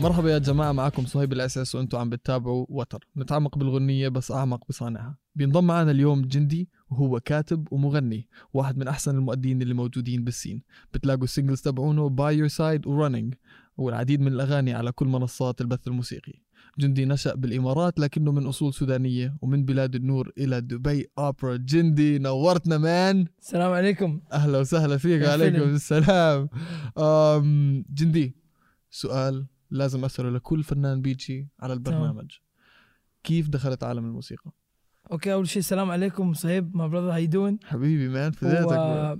مرحبا يا جماعة معكم صهيب الأساس وأنتم عم بتتابعوا وتر. نتعمق بالغنية بس أعمق بصانعها. بينضم معنا اليوم جندي وهو كاتب ومغني واحد من أحسن المؤدين اللي موجودين بال scene. بتلاقوا ال singles تبعونه By Your Side و Running والعديد من الأغاني على كل منصات البث الموسيقي. جندي نشأ بالإمارات لكنه من أصول سودانية ومن بلاد النور إلى دبي أوبرا. جندي نورتنا man. السلام عليكم. أهلا وسهلا فيك عليكم. السلام. جندي سؤال لازم أسأله لكل فنان بيجي على البرنامج كيف دخلت عالم الموسيقى okay أول شيء السلام عليكم صهيب my brother how you doing حبيبي man فديتك bro.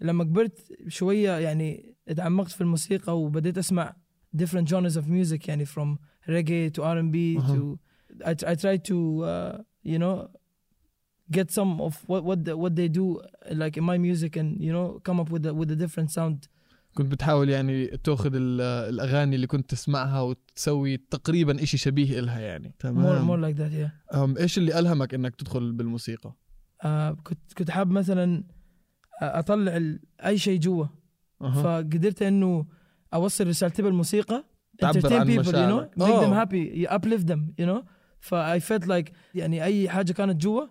لما كبرت شوية يعني اتعمقت في الموسيقى وبديت أسمع different genres of music يعني from reggae to R&B أها. to I, I try to uh, you know get some of what what the, what they do like in my music and you know come up with a, with a different sound كنت بتحاول يعني تاخذ ال- الأغاني اللي كنت تسمعها وتسوي تقريبا إشي شبيه إلها يعني. More تمام. more like that yeah. أم إيش اللي ألهمك إنك تدخل بالموسيقى؟ آه كنت كنت حاب مثلا آه، أطلع ال- أي شيء جوا. أها. فقدرت إنه أوصل رسالتي بالموسيقى تعبر entertain عن people you know مشاعرك. make them أوه. happy you uplift them you know? ف I felt like يعني أي حاجة كانت جوا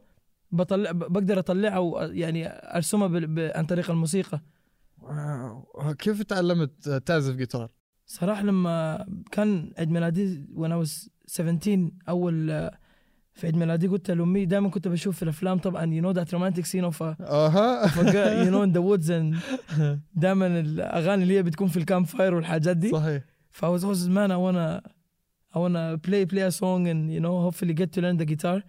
بطلع ب- بقدر أطلعها يعني أرسمها ب- عن طريق الموسيقى. wow كيف تعلمت تعزف جيتار؟ صراحة لما كان عيد ميلادي was 17 أول آه، في عيد ميلادي قلت لأمي دائما كنت بشوف في الأفلام طبعا know that romantic scene of a أها know in the woods and دائما الأغاني اللي هي بتكون في ال campfire والحاجات دي صحيح ف I was always man I wanna I wanna play play a song and you know hopefully get to learn the guitar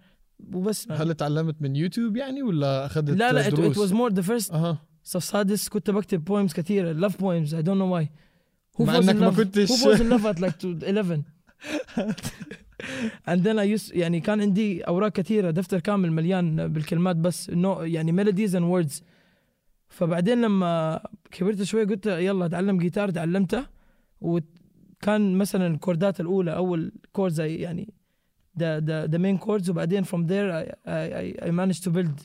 وبس. هل تعلمت من يوتيوب يعني ولا أخذت لا لا دروس؟ it was more the first أها صف سادس كنت بكتب poems كثيرة. love poems I don't know why who falls ما كنتش who falls love at like 11 and then I يعني كان عندي أوراق كثيرة. دفتر كامل مليان بالكلمات بس. no يعني melodies and words فبعدين لما كبرت شوي قلت يلا أتعلم جيتار تعلمته. كان مثلا ال chordات الأولى أول chord زي يعني the the main chords وبعدين from there I I manage to build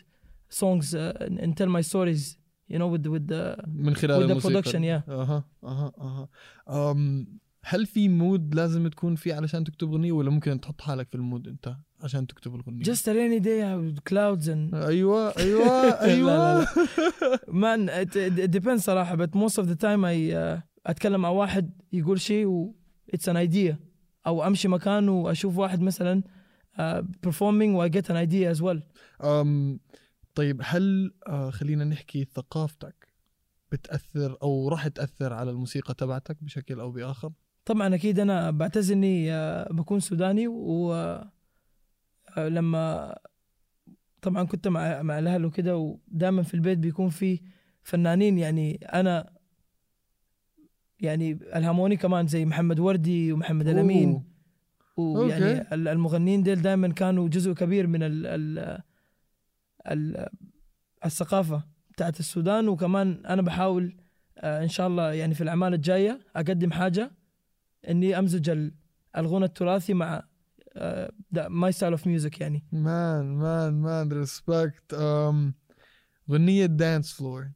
songs and tell my stories you know with the, with the من خلال with the الموسيقى. production yeah. أها أها أها. أم هل في mood لازم تكون فيه علشان تكتب أغنية ولا ممكن تحط حالك في ال mood أنت عشان تكتب الأغنية؟ just a rainy day with clouds and أيوه أيوه أيوه لا، man it, it, it depends صراحة but most of the time I uh, أتكلم مع واحد يقول شيء و it's an idea. أو أمشي مكان وأشوف واحد مثلا uh, performing و I get an idea as well. أم طيب هل آه خلينا نحكي ثقافتك بتأثر أو راح تأثر على الموسيقى تبعتك بشكل أو بآخر؟ طبعا أكيد أنا بعتز إني uh, بكون سوداني ولما طبعا كنت مع مع الأهل وكده ودائما في البيت بيكون في فنانين يعني أنا يعني ألهموني كمان زي محمد وردي ومحمد الأمين أوه. ويعني المغنيين ديل دائما كانوا جزء كبير من ال ال ال الثقافة بتاعت السودان وكمان أنا بحاول آه، إن شاء الله يعني في الأعمال الجاية أقدم حاجة إني أمزج ال- الغنى التراثي مع my style of music يعني. man man man respect أم غنية Dance Floor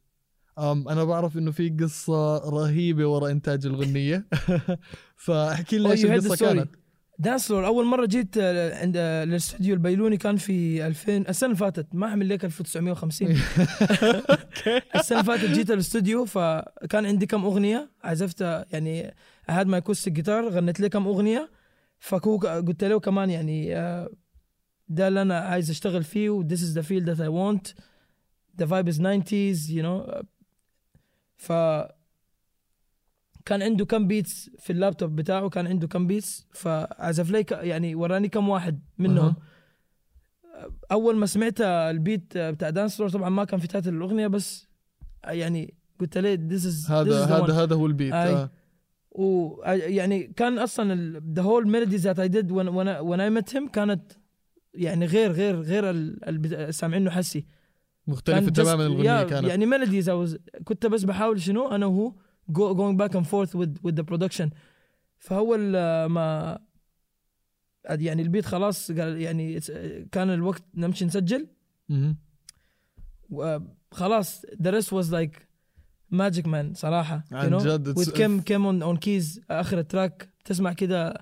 أم أنا بعرف إنه في قصة رهيبة ورا إنتاج الغنية. فاحكي لنا Oh, القصة story. كانت. Dance Floor أول مرة جيت آه، عند آه، الاستوديو البيلوني كان في 2000 السنة اللي فاتت. ما أحمل لك 1950 السنة اللي فاتت جيت الاستوديو فكان عندي كم أغنية عزفتها يعني had my acoustic guitar غنيت لي كم أغنية. فكو قلت له كمان يعني آه، ده اللي أنا عايز أشتغل فيه و this is the field that I want. The vibe is 90s you know. ف كان عنده كم beats في اللابتوب بتاعه كان عنده كم beats فعزف لي يعني وراني كم واحد منهم أول ما سمعت ال beat بتاع Dance Floor طبعا ما كان في title الأغنية بس يعني قلت له is this هذا هذا. هذا هو البيت. آه. ويعني كان أصلا ال- the whole melodies that I did when when I, when I met him كانت يعني غير غير غير سامعينه حسي مختلفة تماما الأغنية yeah, كانت يعني was كنت بس بحاول شنو أنا وهو go, going back and forth with with the production. فأول آه، ما يعني البيت خلاص قال يعني it's- كان الوقت نمشي نسجل. مهم. وخلاص the rest was like magic man صراحة. you عن know? جد with Kim Kim on, on keys آخر التراك تسمع كده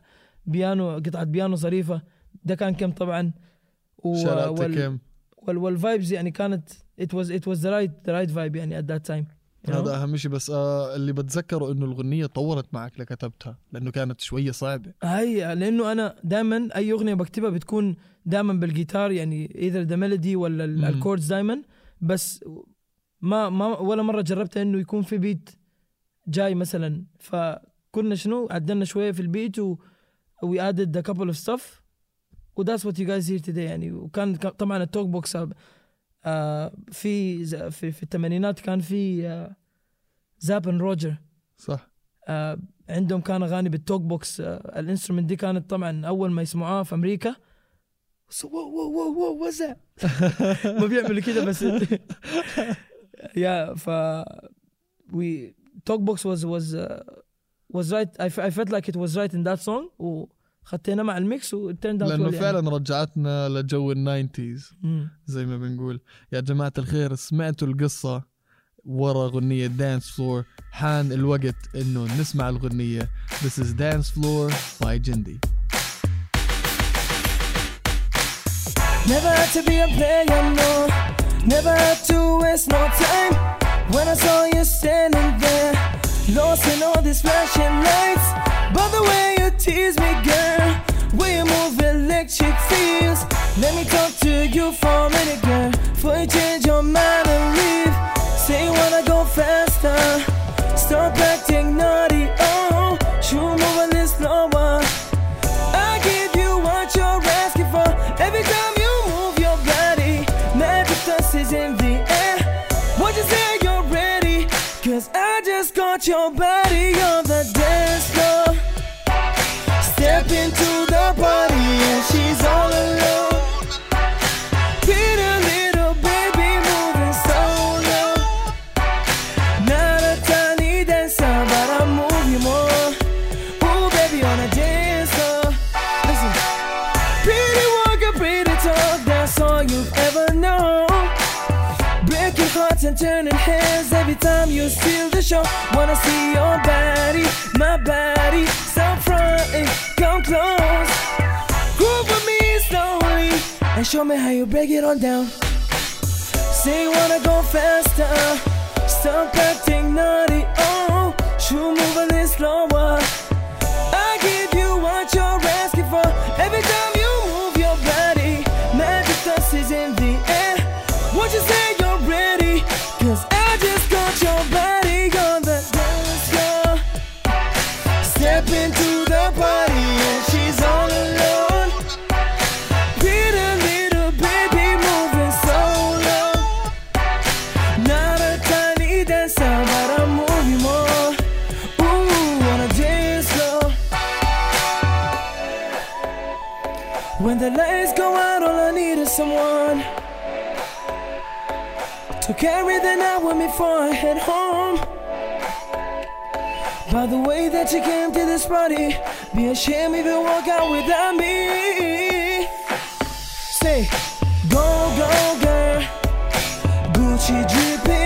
بيانو قطعة بيانو ظريفة. ده كان كم طبعا. و- وال- وال والفايبز يعني كانت it was it was the right the right vibe يعني at that time. you? هذا أهم شيء بس آه اللي بتذكره إنه الاغنيه طورت معك لكتبتها لأنه كانت شوية صعبة. هاي لأنه أنا دائما أي أغنية بكتبها بتكون دائما بالجيتار يعني either the melody ولا. ال chords دائما بس ما ما ولا مرة جربت إنه يكون في beat جاي مثلا. فكنا شنو عدلنا شوية في ال beat و we added a couple of stuff. و that's what you guys hear today يعني. وكان كان- طبعا ال talk box في ز- في, في الثمانينات كان في آه، Zapp and Roger. صح. آه، عندهم كان أغاني بال talk box آه، ال instrument دي كانت طبعا أول ما يسمعوها في أمريكا. Whoa whoa what's that? ما بيعملوا كده بس. yeah ف we talk box was was uh, was right. I, f- I felt like it was right in that song. خطينا مع ال mix و turned out لأنه يعني. فعلا يعني. رجعتنا لجو ال nineties زي ما بنقول. يا جماعة الخير سمعتوا القصة ورا غنية Dance Floor حان الوقت إنه نسمع الغنية This is Dance Floor by Jindy Never to be a player no. Never to waste no time. When I saw you standing there Lost in all these flashing lights But the way you tease me, girl, way you move electric feels. Let me talk to you for a minute, girl. Before you change your mind and leave. Say you wanna go faster. Stop acting naughty, oh. Move a little slower. I give you what you're asking for every time you move your body. Magic dust is in the air. What you say you're ready? Cause I just got your body on the steal the show. Wanna see your body, my body. Stop fronting, come close. Groove with me slowly and show me how you break it on down. Say you wanna go faster, stop acting naughty. Oh, to carry the night with me before I head home. By the way that you came to this party, be ashamed if you walk out without me. Say, go, go, girl. Gucci dripping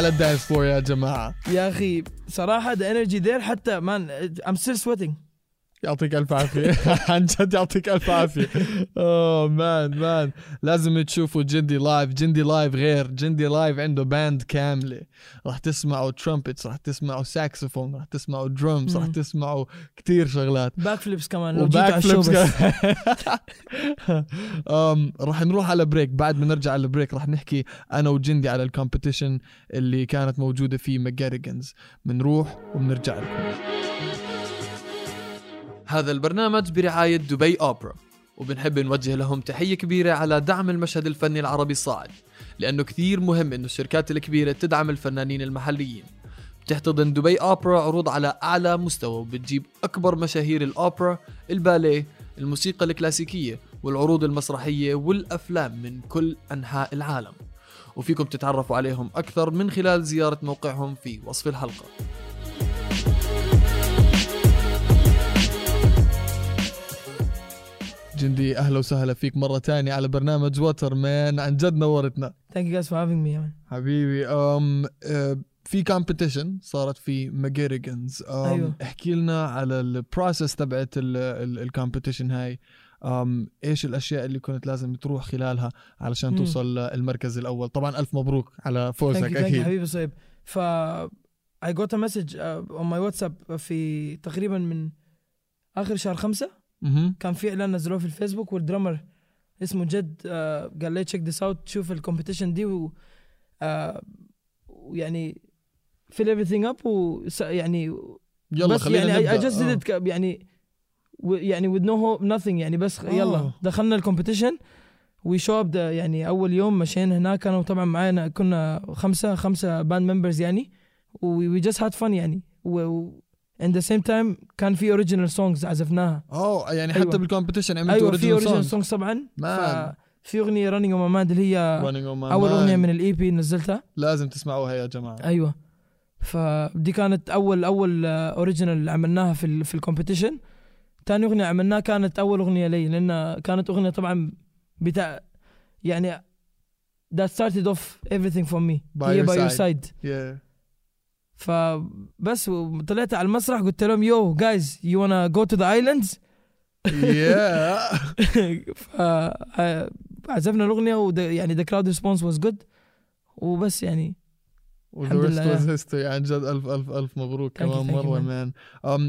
على ال dance floor يا جماعة. يا أخي صراحة the energy there حتى man I'm still sweating. يعطيك ألف عافية. عن جد يعطيك ألف عافية. oh man man لازم تشوفوا جندي live جندي live غير. جندي live عنده band كاملة. راح تسمعوا trumpets راح تسمعوا ساكسفون راح تسمعوا درمز راح. تسمعوا كتير شغلات. backflips كمان لو جيت على ال show بس. راح نروح على break بعد ما نرجع على ال break راح نحكي أنا وجندي على ال competition اللي كانت موجودة في ماجاريجنز بنروح وبنرجع لكم. هذا البرنامج برعاية دبي أوبرا وبنحب نوجه لهم تحية كبيرة على دعم المشهد الفني العربي الصاعد لأنه كثير مهم إنه الشركات الكبيرة تدعم الفنانين المحليين. بتحتضن دبي أوبرا عروض على أعلى مستوى وبتجيب أكبر مشاهير الأوبرا الباليه الموسيقى الكلاسيكية والعروض المسرحية والأفلام من كل أنحاء العالم. وفيكم تتعرفوا عليهم أكثر من خلال زيارة موقعهم في وصف الحلقة. جندي أهلا وسهلا فيك مرة تانية على برنامج وتر man عن جد نورتنا Thank you guys for having me man. حبيبي أم أه، في competition صارت في ماجيريجنز أيوة. احكي لنا على ال process تبعت ال competition هاي أم إيش الأشياء اللي كنت لازم تروح خلالها علشان مم. توصل المركز الأول طبعا ألف مبروك على Thank you, فوزك thank you أكيد حبيبي صهيب ف I got a message uh, on my WhatsApp في تقريبا من آخر شهر خمسة. كان في إعلان نزلوه في الفيسبوك وال drummer اسمه جد آه قال لي check this out شوف ال competition دي و آه ويعني fill everything up و يعني يلا بس خلينا يعني I, I نبدأ. just did آه. it يعني يعني with no hope nothing يعني بس يلا آه. دخلنا ال competition we show up يعني أول يوم مشينا هناك كانوا طبعا معانا كنا خمسة خمسة band members يعني we just had fun يعني و in the same time كان في original songs عزفناها. اوه يعني أيوة. حتى بال competition عملتوا أيوه في اوريجينال اوريجينال سونج سونجز طبعا. man. في أغنية running on mind اللي هي أول أغنية من ال EP نزلتها. لازم تسمعوها يا جماعة. أيوه. فدي كانت أول أول original عملناها في ال في ال competition ثاني أغنية عملناها كانت أول أغنية لي لأن كانت أغنية طبعا بتاع يعني that started off everything for me. By هي your by your side. side. Yeah. فبس طلعت على المسرح قلت لهم you guys you wanna go to the islands yeah. عزفنا الأغنية ود- يعني the crowd response was good وبس يعني الحمد لله. was history عن جد ألف ألف ألف مبروك كمان مرة. man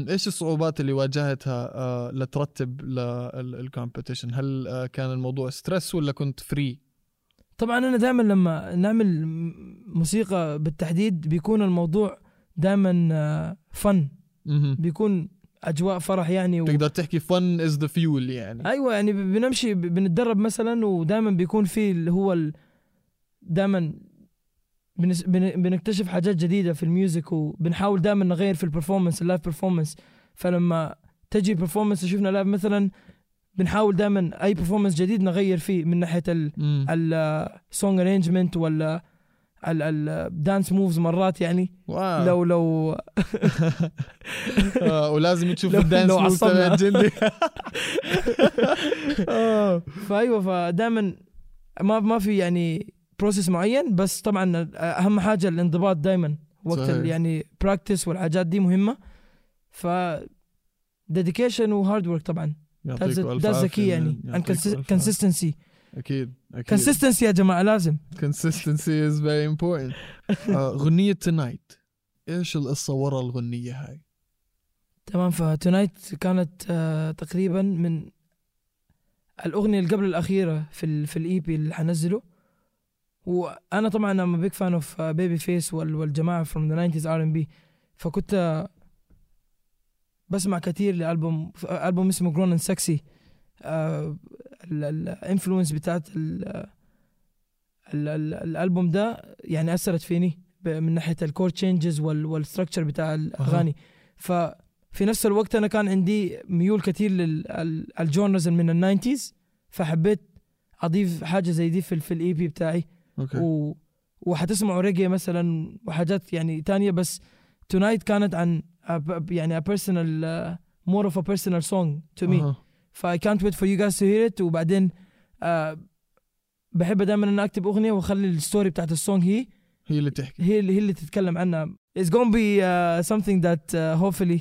إيش الصعوبات اللي واجهتها آه لترتب لل competition هل آه كان الموضوع stress ولا كنت free طبعا أنا دائما لما نعمل موسيقى بالتحديد بيكون الموضوع دائما fun بيكون أجواء فرح يعني و... تقدر تحكي fun is the fuel يعني. أيوه يعني بنمشي بنتدرب مثلا ودائما بيكون في اللي هو ال... دائما بنس... بن... بنكتشف حاجات جديدة في ال music وبنحاول دائما نغير في ال performance ال live performance فلما تجي performance شفنا live مثلا بنحاول دائما أي performance جديد نغير فيه من ناحية. ال song arrangement ولا ال dance moves مرات يعني. wow. لو لو آه ولازم تشوف ال dance لو move تبع عصبنا. جندي. آه. فأيوة فدائما ما ما في يعني process معين بس طبعا أهم حاجة الانضباط دائما وقت يعني practice والحاجات دي مهمة. ف dedication و hard work طبعا. that's the عافية، كي يعني عافية. consistency أكيد أكيد. consistency يا جماعة لازم. Consistency is very important. آه غنية Tonight إيش القصة ورا الغنية هاي؟ تمام ف Tonight كانت آه تقريبا من الأغنية اللي قبل الأخيرة في ال في ال EP اللي حنزله. وأنا طبعا I'm big fan of Babyface والجماعة from the 90s R&B فكنت آه، بسمع كثير لألبوم ألبوم اسمه Grown and Sexy ال influence بتاعت ال ال ال الألبوم ده يعني أثرت فيني من ناحية ال chord changes وال structure بتاع الاغاني ففي نفس الوقت أنا كان عندي ميول كثير لل genres من ال nineties فحبيت أضيف حاجة زي دي في, في ال EP بتاعي. okay. و وحتسمعوا ريجي مثلا وحاجات يعني تانية بس Tonight كانت عن يعني a personal uh, more of a personal song to me. ف I can't wait for you guys to hear it. وبعدين uh, بحب دائما إن أكتب أغنية وأخلي ال story بتاعت ال song هي. هي اللي تحكي. هي اللي هي اللي تتكلم عنها. It's gonna be uh, something that uh, hopefully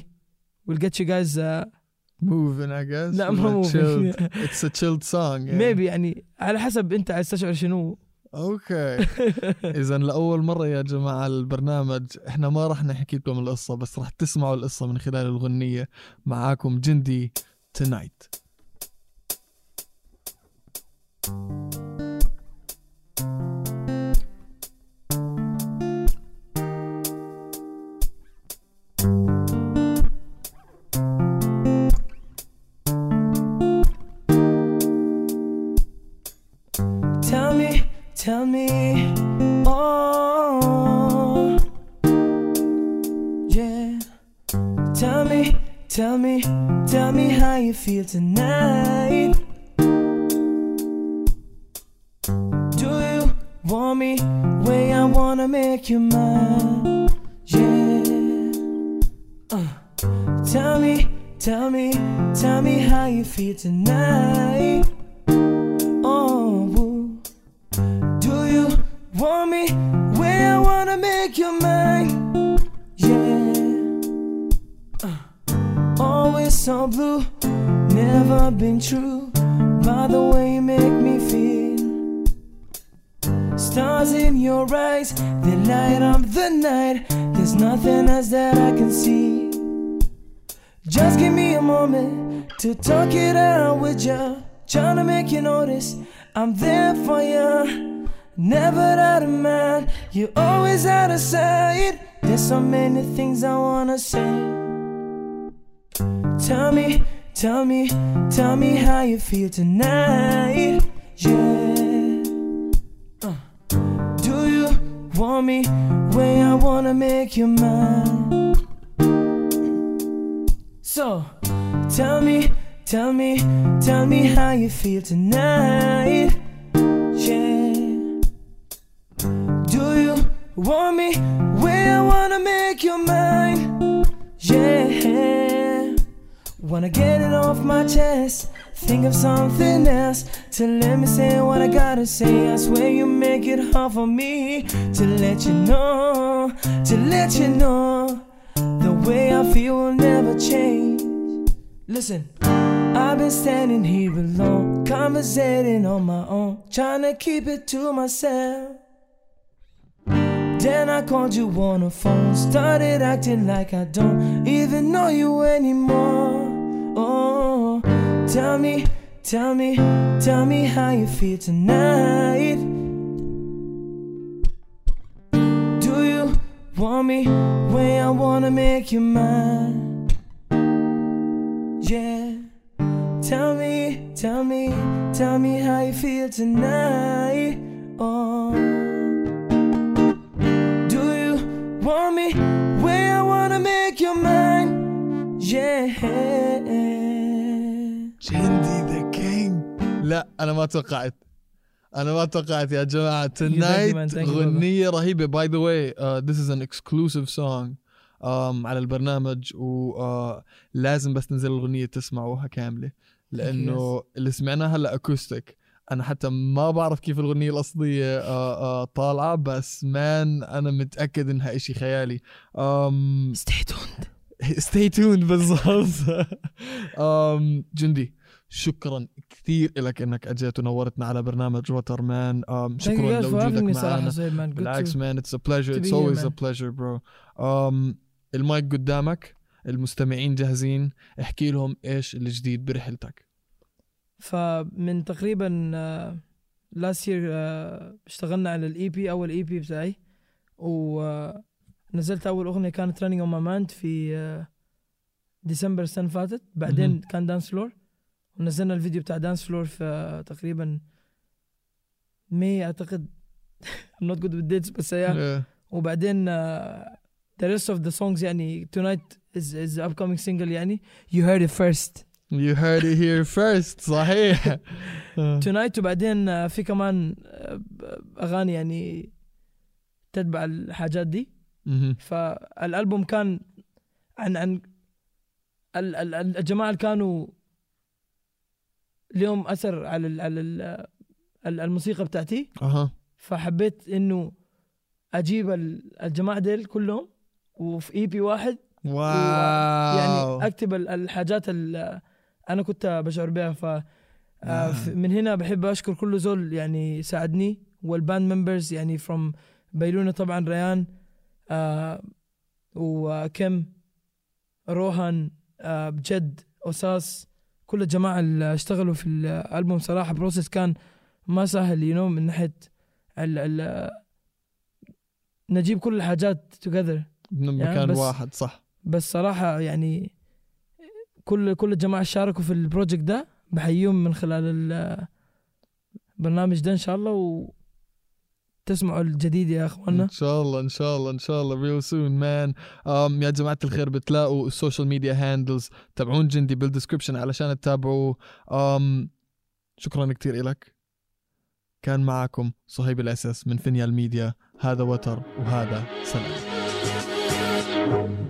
will get you guys uh, moving I guess. لا ما moving. it's a chilled song يعني. maybe يعني على حسب أنت عايز تشعر شنو. okay اذا لأول مرة يا جماعة البرنامج إحنا ما راح نحكي لكم القصة بس راح تسمعوا القصة من خلال الغنية. معاكم جندي تنايت Tell me, tell me, oh, yeah. Tell me, tell me, tell me how you feel tonight. You feel tonight. Oh, do you want me? Way I wanna make you mine, yeah. Uh, always so blue, never been true. By the way you make me feel. Stars in your eyes, they light up the night. There's nothing else that I can see. Just give me a moment to talk it out with ya. Trying to make you notice I'm there for ya. Never out of mind, you're always out of sight. There's so many things I wanna say. Tell me, tell me, tell me how you feel tonight. Yeah. Uh. Do you want me? Way I wanna make you mine. So, tell me, tell me, tell me how you feel tonight. Yeah. Do you want me? Way I wanna make you mine. Yeah. Wanna get it off my chest. Think of something else to let me say what I gotta say. I swear you make it hard for me to let you know, to let you know the way I feel will never change. Listen, I've been standing here alone, conversating on my own, trying to keep it to myself. Then I called you on the phone, started acting like I don't even know you anymore. Oh, tell me, tell me, tell me how you feel tonight. Do you want me? Way I wanna make you mine. Tell me, tell me, tell me how you feel tonight. Oh. Do you want me? Way I wanna make you mine. Yeah. جندي ذا كينج لا أنا ما توقعت أنا ما توقعت يا جماعة brother. غنيه رهيبه by the way this is an exclusive song um, على البرنامج ولازم بس تنزل الغنيه تسمعوها كامله لأنه اللي سمعناها هلا acoustic أنا حتى ما بعرف كيف الغنيه الأصلية آه، آه، طالعة بس man أنا متأكد إنها إشي خيالي. um, Stay tuned. stay tuned بالضبط. جندي شكرا كثير لك إنك أجيت ونورتنا على برنامج وتر مان you شكرا لوجودك معنا. بالعكس مان اتس ا بليجر اتس here, always a man. pleasure bro. أم المايك قدامك. المستمعين جاهزين؟ احكي لهم إيش الجديد برحلتك. فمن تقريبا لاست يير اشتغلنا على الاي بي أول اي بي بتاعي ونزلت أول أغنية كانت رانينج اون ماي في آه، ديسمبر السنة اللي فاتت. بعدين. كان Dance Floor ونزلنا الفيديو بتاع Dance Floor في آه، تقريبا May أعتقد. not good بال dates بس هي. Yeah. وبعدين the rest of the songs يعني tonight is is the upcoming single يعني you heard it first. You heard it here first. صحيح. آه. tonight وبعدين uh, في كمان uh, أغاني يعني تتبع الحاجات دي. فالألبوم كان عن عن ال- ال- ال- الجماعة اللي كانوا لهم أثر على ال على ال ال- الموسيقى بتاعتي. أها. فحبيت إنه أجيب ال- الجماعة ديل كلهم وفي EP واحد. wow. يعني أكتب ال- الحاجات اللي أنا كنت بشعر بها ف آه، ف- من هنا بحب أشكر كل زول يعني ساعدني. وال band members يعني from بيلونه طبعا ريان آه وكم روهان آه بجد أساس كل الجماعة اللي اشتغلوا في الألبوم صراحة. process كان ما سهل you من ناحية ال ال نجيب كل الحاجات together من يعني مكان بس- واحد صح. بس صراحة يعني كل كل الجماعة شاركوا في ال project ده بحييهم من خلال ال- البرنامج ده إن شاء الله و تسمعوا الجديد يا اخوانا إن شاء الله إن شاء الله إن شاء الله. real soon man يا جماعة الخير بتلاقوا ال social media handles تبعون جندي بال description علشان تتابعوا um, شكرا كثير لك كان معكم صهيب الأساس من فينيال ميديا هذا وتر وهذا سلام. Thank you.